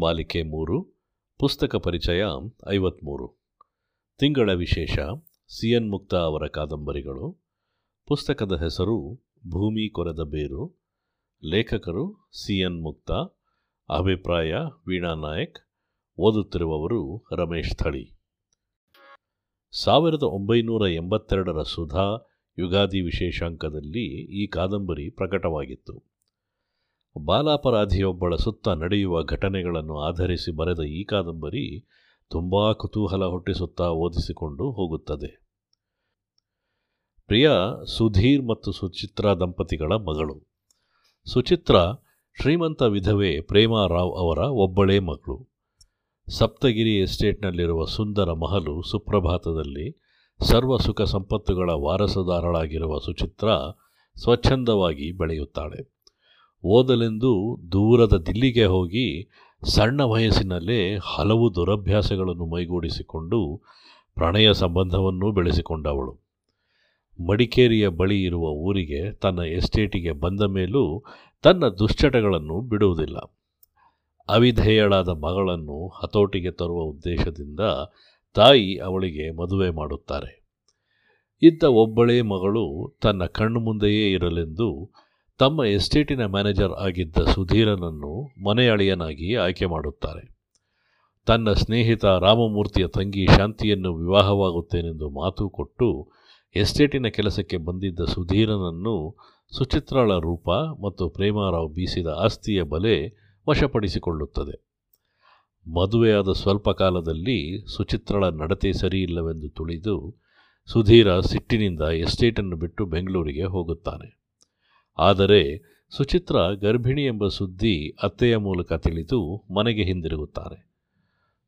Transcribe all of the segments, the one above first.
ಮಾಲಿಕೆ ಮೂರು, ಪುಸ್ತಕ ಪರಿಚಯ ಐವತ್ತ್ಮೂರು ತಿಂಗಳ ವಿಶೇಷ ಸಿ ಎನ್ ಮುಕ್ತ ಅವರ ಕಾದಂಬರಿಗಳು. ಪುಸ್ತಕದ ಹೆಸರು, ಭೂಮಿ ಕೊರೆದ ಬೇರು. ಲೇಖಕರು ಸಿ ಎನ್ ಮುಕ್ತ. ಅಭಿಪ್ರಾಯ, ವೀಣಾ ನಾಯಕ್. ಓದುತ್ತಿರುವವರು, ರಮೇಶ್ ಥಳಿ. ಸಾವಿರದ ಒಂಬೈನೂರ ಎಂಬತ್ತೆರಡರ ಸುಧಾ ಯುಗಾದಿ ವಿಶೇಷಾಂಕದಲ್ಲಿ ಈ ಕಾದಂಬರಿ ಪ್ರಕಟವಾಗಿತ್ತು. ಬಾಲಾಪರಾಧಿಯೊಬ್ಬಳ ಸುತ್ತ ನಡೆಯುವ ಘಟನೆಗಳನ್ನು ಆಧರಿಸಿ ಬರೆದ ಈ ಕಾದಂಬರಿ ತುಂಬ ಕುತೂಹಲ ಹುಟ್ಟಿಸುತ್ತಾ ಓದಿಸಿಕೊಂಡು ಹೋಗುತ್ತದೆ. ಪ್ರಿಯಾ ಸುಧೀರ್ ಮತ್ತು ಸುಚಿತ್ರಾ ದಂಪತಿಗಳ ಮಗಳು. ಸುಚಿತ್ರ ಶ್ರೀಮಂತ ವಿಧವೆ ಪ್ರೇಮಾರಾವ್ ಅವರ ಒಬ್ಬಳೇ ಮಗಳು. ಸಪ್ತಗಿರಿ ಎಸ್ಟೇಟ್ನಲ್ಲಿರುವ ಸುಂದರ ಮಹಲು ಸುಪ್ರಭಾತದಲ್ಲಿ ಸರ್ವ ಸುಖ ಸಂಪತ್ತುಗಳ ವಾರಸುದಾರಳಾಗಿರುವ ಸುಚಿತ್ರ ಸ್ವಚ್ಛಂದವಾಗಿ ಬೆಳೆಯುತ್ತಾಳೆ. ಓದಲೆಂದು ದೂರದ ದಿಲ್ಲಿಗೆ ಹೋಗಿ ಸಣ್ಣ ವಯಸ್ಸಿನಲ್ಲೇ ಹಲವು ದುರಭ್ಯಾಸಗಳನ್ನು ಮೈಗೂಡಿಸಿಕೊಂಡು ಪ್ರಣಯ ಸಂಬಂಧವನ್ನೂ ಬೆಳೆಸಿಕೊಂಡವಳು. ಮಡಿಕೇರಿಯ ಬಳಿ ಇರುವ ಊರಿಗೆ ತನ್ನ ಎಸ್ಟೇಟಿಗೆ ಬಂದ ಮೇಲೂ ತನ್ನ ದುಶ್ಚಟಗಳನ್ನು ಬಿಡುವುದಿಲ್ಲ. ಅವಿಧೇಯಳಾದ ಮಗಳನ್ನು ಹತೋಟಿಗೆ ತರುವ ಉದ್ದೇಶದಿಂದ ತಾಯಿ ಅವಳಿಗೆ ಮದುವೆ ಮಾಡುತ್ತಾರೆ. ಇದ್ದ ಒಬ್ಬಳೇ ಮಗಳು ತನ್ನ ಕಣ್ಣು ಮುಂದೆಯೇ ಇರಲೆಂದು ತಮ್ಮ ಎಸ್ಟೇಟಿನ ಮ್ಯಾನೇಜರ್ ಆಗಿದ್ದ ಸುಧೀರನನ್ನು ಮನೆಯಳಿಯನಾಗಿ ಆಯ್ಕೆ ಮಾಡುತ್ತಾರೆ. ತನ್ನ ಸ್ನೇಹಿತ ರಾಮಮೂರ್ತಿಯ ತಂಗಿ ಶಾಂತಿಯನ್ನು ವಿವಾಹವಾಗುತ್ತೇನೆಂದು ಮಾತು ಕೊಟ್ಟು ಎಸ್ಟೇಟಿನ ಕೆಲಸಕ್ಕೆ ಬಂದಿದ್ದ ಸುಧೀರನನ್ನು ಸುಚಿತ್ರಳ ರೂಪ ಮತ್ತು ಪ್ರೇಮಾರಾವ್ ಬೀಸಿದ ಆಸ್ತಿಯ ಬಲೆ ವಶಪಡಿಸಿಕೊಳ್ಳುತ್ತದೆ. ಮದುವೆಯಾದ ಸ್ವಲ್ಪ ಕಾಲದಲ್ಲಿ ಸುಚಿತ್ರಳ ನಡತೆ ಸರಿಯಿಲ್ಲವೆಂದು ತುಳಿದು ಸುಧೀರ ಸಿಟ್ಟಿನಿಂದ ಎಸ್ಟೇಟನ್ನು ಬಿಟ್ಟು ಬೆಂಗಳೂರಿಗೆ ಹೋಗುತ್ತಾನೆ. ಆದರೆ ಸುಚಿತ್ರ ಗರ್ಭಿಣಿ ಎಂಬ ಸುದ್ದಿ ಅತ್ತೆಯ ಮೂಲಕ ತಿಳಿದು ಮನೆಗೆ ಹಿಂದಿರುಗುತ್ತಾರೆ.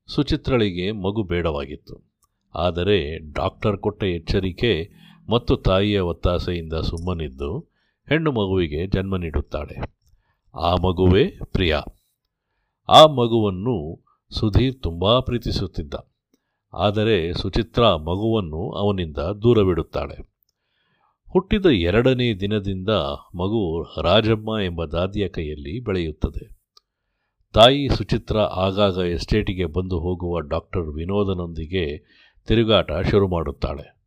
ಸುಚಿತ್ರಳಿಗೆ ಮಗು ಬೇಡವಾಗಿತ್ತು. ಆದರೆ ಡಾಕ್ಟರ್ ಕೊಟ್ಟ ಎಚ್ಚರಿಕೆ ಮತ್ತು ತಾಯಿಯ ಒತ್ತಾಸೆಯಿಂದ ಸುಮ್ಮನಿದ್ದು ಹೆಣ್ಣು ಮಗುವಿಗೆ ಜನ್ಮ ನೀಡುತ್ತಾಳೆ. ಆ ಮಗುವೇ ಪ್ರಿಯಾ. ಆ ಮಗುವನ್ನು ಸುಧೀರ್ ತುಂಬ ಪ್ರೀತಿಸುತ್ತಿದ್ದ. ಆದರೆ ಸುಚಿತ್ರ ಮಗುವನ್ನು ಅವನಿಂದ ದೂರವಿಡುತ್ತಾಳೆ. ಹುಟ್ಟಿದ ಎರಡನೇ ದಿನದಿಂದ ಮಗು ರಾಜಮ್ಮ ಎಂಬ ದಾದಿಯ ಕೈಯಲ್ಲಿ ಬೆಳೆಯುತ್ತದೆ. ತಾಯಿ ಸುಚಿತ್ರ ಆಗಾಗ ಎಸ್ಟೇಟಿಗೆ ಬಂದು ಹೋಗುವ ಡಾಕ್ಟರ್ ವಿನೋದನೊಂದಿಗೆ ತಿರುಗಾಟ ಶುರು ಮಾಡುತ್ತಾಳೆ.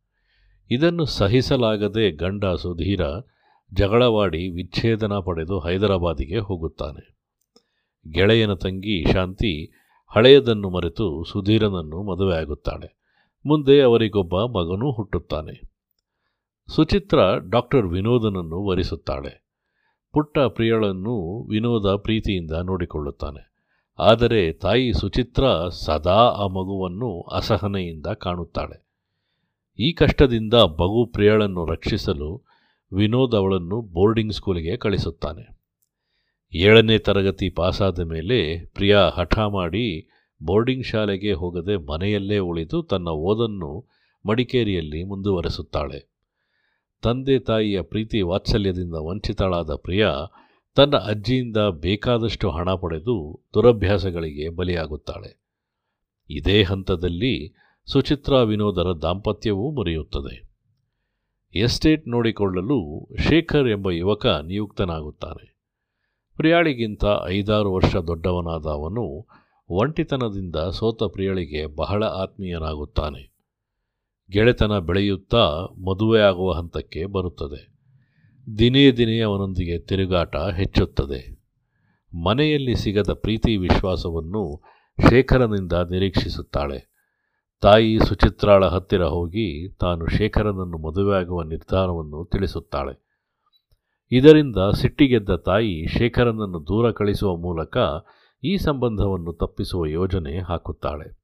ಇದನ್ನು ಸಹಿಸಲಾಗದೆ ಗಂಡ ಸುಧೀರ ಜಗಳವಾಡಿ ವಿಚ್ಛೇದನ ಪಡೆದು ಹೈದರಾಬಾದಿಗೆ ಹೋಗುತ್ತಾನೆ. ಗೆಳೆಯನ ತಂಗಿ ಶಾಂತಿ ಹಳೆಯದನ್ನು ಮರೆತು ಸುಧೀರನನ್ನು ಮದುವೆಯಾಗುತ್ತಾಳೆ. ಮುಂದೆ ಅವರಿಗೊಬ್ಬ ಮಗನೂ ಹುಟ್ಟುತ್ತಾನೆ. ಸುಚಿತ್ರ ಡಾಕ್ಟರ್ ವಿನೋದನನ್ನು ವರಿಸುತ್ತಾಳೆ. ಪುಟ್ಟ ಪ್ರಿಯಳನ್ನು ವಿನೋದ ಪ್ರೀತಿಯಿಂದ ನೋಡಿಕೊಳ್ಳುತ್ತಾನೆ. ಆದರೆ ತಾಯಿ ಸುಚಿತ್ರ ಸದಾ ಆ ಮಗುವನ್ನು ಅಸಹನೆಯಿಂದ ಕಾಣುತ್ತಾಳೆ. ಈ ಕಷ್ಟದಿಂದ ಬಗು ಪ್ರಿಯಳನ್ನು ರಕ್ಷಿಸಲು ವಿನೋದ್ ಅವಳನ್ನು ಬೋರ್ಡಿಂಗ್ ಸ್ಕೂಲಿಗೆ ಕಳಿಸುತ್ತಾನೆ. ಏಳನೇ ತರಗತಿ ಪಾಸಾದ ಮೇಲೆ ಪ್ರಿಯಾ ಹಠ ಮಾಡಿ ಬೋರ್ಡಿಂಗ್ ಶಾಲೆಗೆ ಹೋಗದೆ ಮನೆಯಲ್ಲೇ ಉಳಿದು ತನ್ನ ಓದನ್ನು ಮಡಿಕೇರಿಯಲ್ಲಿ ಮುಂದುವರೆಸುತ್ತಾಳೆ. ತಂದೆ ತಾಯಿಯ ಪ್ರೀತಿ ವಾತ್ಸಲ್ಯದಿಂದ ವಂಚಿತಳಾದ ಪ್ರಿಯಾ, ತನ್ನ ಅಜ್ಜಿಯಿಂದ ಬೇಕಾದಷ್ಟು ಹಣ ಪಡೆದು ದುರಭ್ಯಾಸಗಳಿಗೆ ಬಲಿಯಾಗುತ್ತಾಳೆ. ಇದೇ ಹಂತದಲ್ಲಿ ಸುಚಿತ್ರಾ ವಿನೋದರ ದಾಂಪತ್ಯವೂ ಮುರಿಯುತ್ತದೆ. ಎಸ್ಟೇಟ್ ನೋಡಿಕೊಳ್ಳಲು ಶೇಖರ್ ಎಂಬ ಯುವಕ ನಿಯುಕ್ತನಾಗುತ್ತಾನೆ. ಪ್ರಿಯಾಳಿಗಿಂತ ಐದಾರು ವರ್ಷ ದೊಡ್ಡವನಾದ ಅವನು ಒಂಟಿತನದಿಂದ ಸೋತ ಪ್ರಿಯಳಿಗೆ ಬಹಳ ಆತ್ಮೀಯನಾಗುತ್ತಾನೆ. ಗೆಳೆತನ ಬೆಳೆಯುತ್ತಾ ಮದುವೆಯಾಗುವ ಹಂತಕ್ಕೆ ಬರುತ್ತದೆ. ದಿನೇ ದಿನೇ ಅವನೊಂದಿಗೆ ತಿರುಗಾಟ ಹೆಚ್ಚುತ್ತದೆ. ಮನೆಯಲ್ಲಿ ಸಿಗದ ಪ್ರೀತಿ ವಿಶ್ವಾಸವನ್ನು ಶೇಖರನಿಂದ ನಿರೀಕ್ಷಿಸುತ್ತಾಳೆ. ತಾಯಿ ಸುಚಿತ್ರಾಳ ಹತ್ತಿರ ಹೋಗಿ ತಾನು ಶೇಖರನನ್ನು ಮದುವೆಯಾಗುವ ನಿರ್ಧಾರವನ್ನು ತಿಳಿಸುತ್ತಾಳೆ. ಇದರಿಂದ ಸಿಟ್ಟಿಗೆದ್ದ ತಾಯಿ ಶೇಖರನನ್ನು ದೂರ ಕಳಿಸುವ ಮೂಲಕ ಈ ಸಂಬಂಧವನ್ನು ತಪ್ಪಿಸುವ ಯೋಜನೆ ಹಾಕುತ್ತಾಳೆ.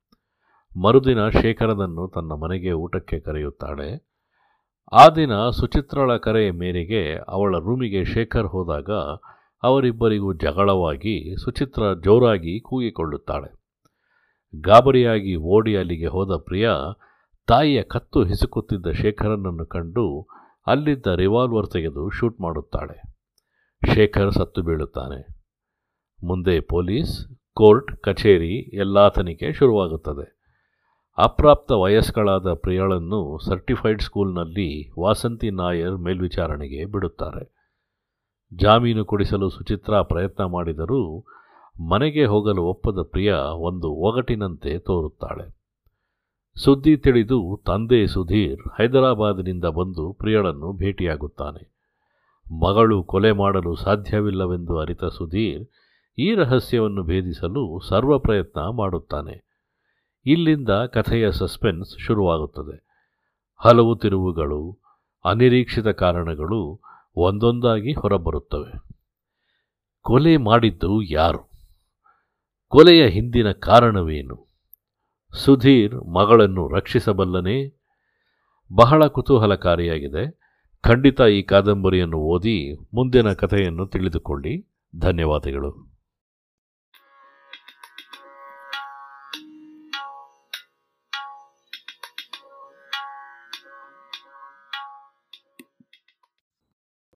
ಮರುದಿನ ಶೇಖರನನ್ನು ತನ್ನ ಮನೆಗೆ ಊಟಕ್ಕೆ ಕರೆಯುತ್ತಾಳೆ. ಆ ದಿನ ಸುಚಿತ್ರಳ ಕರೆಯ ಮೇರೆಗೆ ಅವಳ ರೂಮಿಗೆ ಶೇಖರ್ ಹೋದಾಗ ಅವರಿಬ್ಬರಿಗೂ ಜಗಳವಾಗಿ ಸುಚಿತ್ರ ಜೋರಾಗಿ ಕೂಗಿಕೊಳ್ಳುತ್ತಾಳೆ. ಗಾಬರಿಯಾಗಿ ಓಡಿ ಅಲ್ಲಿಗೆ ಹೋದ ಪ್ರಿಯ ತಾಯಿಯ ಕತ್ತು ಹಿಸುಕುತ್ತಿದ್ದ ಶೇಖರನನ್ನು ಕಂಡು ಅಲ್ಲಿದ್ದ ರಿವಾಲ್ವರ್ ತೆಗೆದು ಶೂಟ್ ಮಾಡುತ್ತಾಳೆ. ಶೇಖರ್ ಸತ್ತು ಬೀಳುತ್ತಾನೆ. ಮುಂದೆ ಪೊಲೀಸ್, ಕೋರ್ಟ್, ಕಚೇರಿ ಎಲ್ಲ ತನಿಖೆ ಶುರುವಾಗುತ್ತದೆ. ಅಪ್ರಾಪ್ತ ವಯಸ್ಕಳಾದ ಪ್ರಿಯಳನ್ನು ಸರ್ಟಿಫೈಡ್ ಸ್ಕೂಲ್ನಲ್ಲಿ ವಾಸಂತಿ ನಾಯರ್ ಮೇಲ್ವಿಚಾರಣೆಗೆ ಬಿಡುತ್ತಾರೆ. ಜಾಮೀನು ಕೊಡಿಸಲು ಸುಚಿತ್ರಾ ಪ್ರಯತ್ನ ಮಾಡಿದರೂ ಮನೆಗೆ ಹೋಗಲು ಒಪ್ಪದ ಪ್ರಿಯ ಒಂದು ಒಗಟಿನಂತೆ ತೋರುತ್ತಾಳೆ. ಸುದ್ದಿ ತಿಳಿದು ತಂದೆ ಸುಧೀರ್ ಹೈದರಾಬಾದಿನಿಂದ ಬಂದು ಪ್ರಿಯಳನ್ನು ಭೇಟಿಯಾಗುತ್ತಾನೆ. ಮಗಳು ಕೊಲೆ ಮಾಡಲು ಸಾಧ್ಯವಿಲ್ಲವೆಂದು ಅರಿತ ಸುಧೀರ್ ಈ ರಹಸ್ಯವನ್ನು ಭೇದಿಸಲು ಸರ್ವ ಪ್ರಯತ್ನ ಮಾಡುತ್ತಾನೆ. ಇಲ್ಲಿಂದ ಕಥೆಯ ಸಸ್ಪೆನ್ಸ್ ಶುರುವಾಗುತ್ತದೆ. ಹಲವು ತಿರುವುಗಳು, ಅನಿರೀಕ್ಷಿತ ಕಾರಣಗಳು ಒಂದೊಂದಾಗಿ ಹೊರಬರುತ್ತವೆ. ಕೊಲೆ ಮಾಡಿದ್ದು ಯಾರು? ಕೊಲೆಯ ಹಿಂದಿನ ಕಾರಣವೇನು? ಸುಧೀರ್ ಮಗಳನ್ನು ರಕ್ಷಿಸಬಲ್ಲನೇ? ಬಹಳ ಕುತೂಹಲಕಾರಿಯಾಗಿದೆ. ಖಂಡಿತ ಈ ಕಾದಂಬರಿಯನ್ನು ಓದಿ ಮುಂದಿನ ಕಥೆಯನ್ನು ತಿಳಿದುಕೊಳ್ಳಿ. ಧನ್ಯವಾದಗಳು.